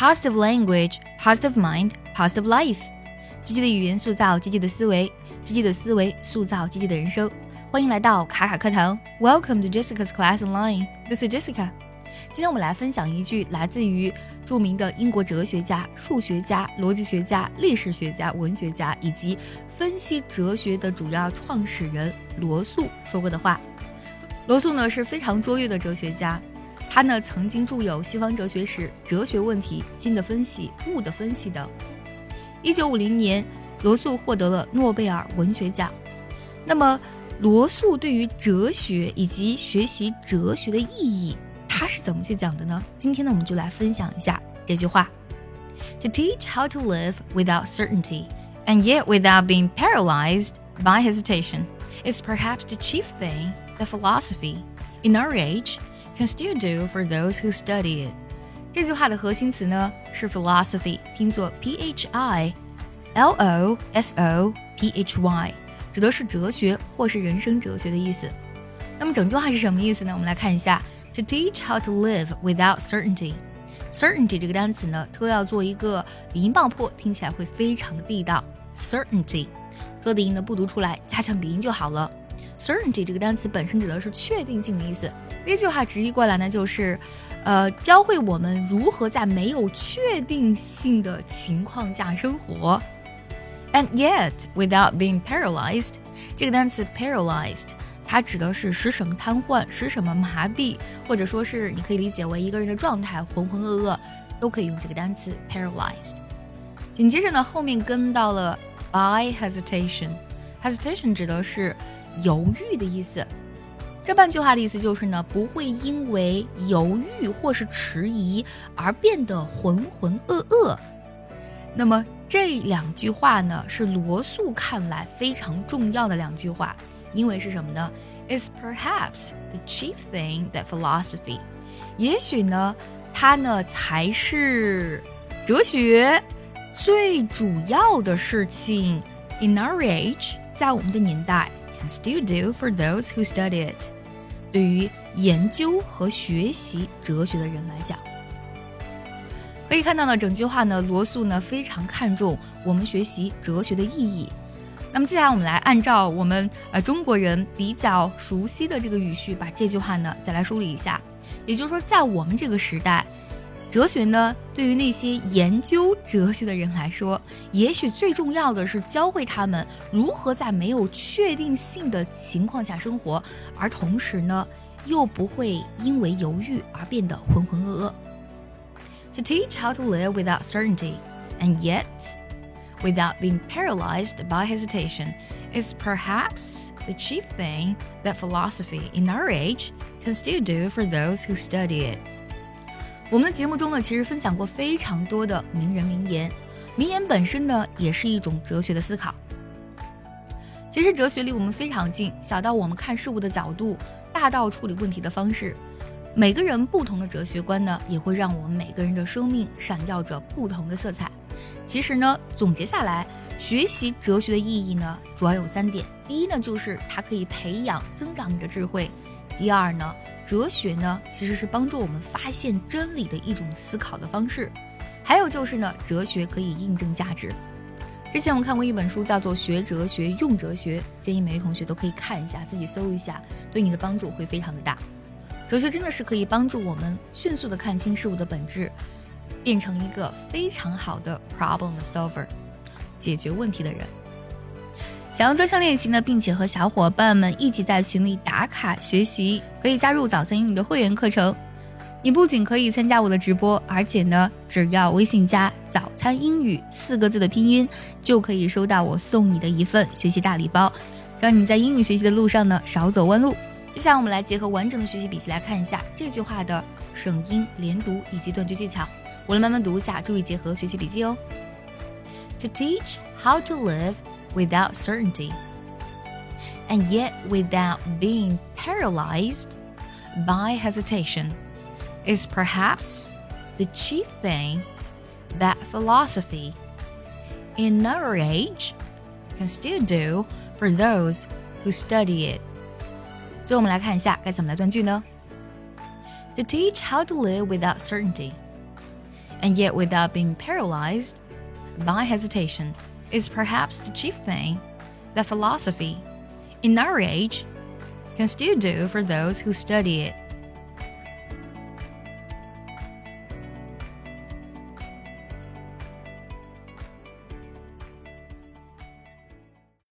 positive language, positive mind, positive life。积极的语言塑造积极的思维，积极的思维塑造积极的人生。欢迎来到卡卡课堂，Welcome to Jessica's Class Online。This is Jessica。今天我们来分享一句来自于著名的英国哲学家、数学家、逻辑学家、历史学家、文学家以及分析哲学的主要创始人罗素说过的话。罗素呢是非常卓越的哲学家。他呢曾经着有《西方哲学史》《哲学问题》《新的分析》《物的分析》等。一九五零年，罗素获得了诺贝尔文学奖。那么，罗素对于哲学以及学习哲学的意义，他是怎么去讲的呢？今天呢，我们就来分享一下这句话：To teach how to live without certainty and yet without being paralyzed by hesitation is perhaps the chief thing that philosophy in our age can still do for those who study it。这句话的核心词呢是 philosophy，拼作 p h i l o s o p h y，指的是哲学或是人生哲学的意思。那么整句话是什么意思呢？我们来看一下：To teach how to live without certainty。certainty 这个单词呢，特要做一个鼻音爆破，听起来会非常的地道。certainty，特的音呢不读出来，加强鼻音就好了。Certainty 这个单词本身指的是确定性的意思。这句话直译过来呢，就是，呃，教会我们如何在没有确定性的情况下生活。And yet, without being paralyzed，这个单词 paralyzed，它指的是使什么瘫痪、使什么麻痹，或者说是你可以理解为一个人的状态浑浑噩噩，都可以用这个单词 paralyzed。紧接着呢，后面跟到了 by hesitation，hesitation 指的是犹豫的意思。这半句话的意思就是呢，不会因为犹豫或是迟疑而变得浑浑噩噩。那么这两句话呢，是罗素看来非常重要的两句话，因为是什么呢？Is perhaps the chief thing that philosophy，也许呢，它呢才是哲学最主要的事情。In our age，在我们的年代。Can still do for those who study it。对于研究和学习哲学的人来讲，可以看到呢，整句话呢，罗素呢非常看重我们学习哲学的意义。那么接下来我们来按照我们呃中国人比较熟悉的这个语序，把这句话呢再来梳理一下。也就是说，在我们这个时代。哲学呢，对于那些研究哲学的人来说，也许最重要的是教会他们如何在没有确定性的情况下生活，而同时呢，又不会因为犹豫而变得浑浑噩噩。To teach how to live without certainty, and yet without being paralyzed by hesitation, is perhaps the chief thing that philosophy in our age can still do for those who study it. 我们的节目中呢，其实分享过非常多的名人名言，名言本身呢，也是一种哲学的思考。其实哲学离我们非常近，小到我们看事物的角度，大到处理问题的方式，每个人不同的哲学观呢，也会让我们每个人的生命闪耀着不同的色彩。其实呢，总结下来，学习哲学的意义呢，主要有三点：第一呢，就是它可以培养、增长你的智慧；第二呢，哲学呢，其实是帮助我们发现真理的一种思考的方式。还有就是呢，哲学可以印证价值。之前我们看过一本书，叫做《学哲学用哲学》，建议每位同学都可以看一下，自己搜一下，对你的帮助会非常的大。哲学真的是可以帮助我们迅速的看清事物的本质，变成一个非常好的 problem solver，解决问题的人。想要专项练习呢，并且和小伙伴们一起在群里打卡学习，可以加入早餐英语的会员课程。你不仅可以参加我的直播，而且呢，只要微信加“早餐英语”四个字的拼音，就可以收到我送你的一份学习大礼包，让你在英语学习的路上呢少走弯路。接下来我们来结合完整的学习笔记来看一下这句话的省音、连读以及断句技巧。我来慢慢读一下，注意结合学习笔记哦。To teach how to live. without certainty, and yet without being paralyzed by hesitation, is perhaps the chief thing that philosophy in our age can still do for those who study it. 最后我们来看一下该怎么来断句呢？To teach how to live without certainty and yet without being paralyzed by hesitation, is perhaps the chief thing that philosophy, in our age, can still do for those who study it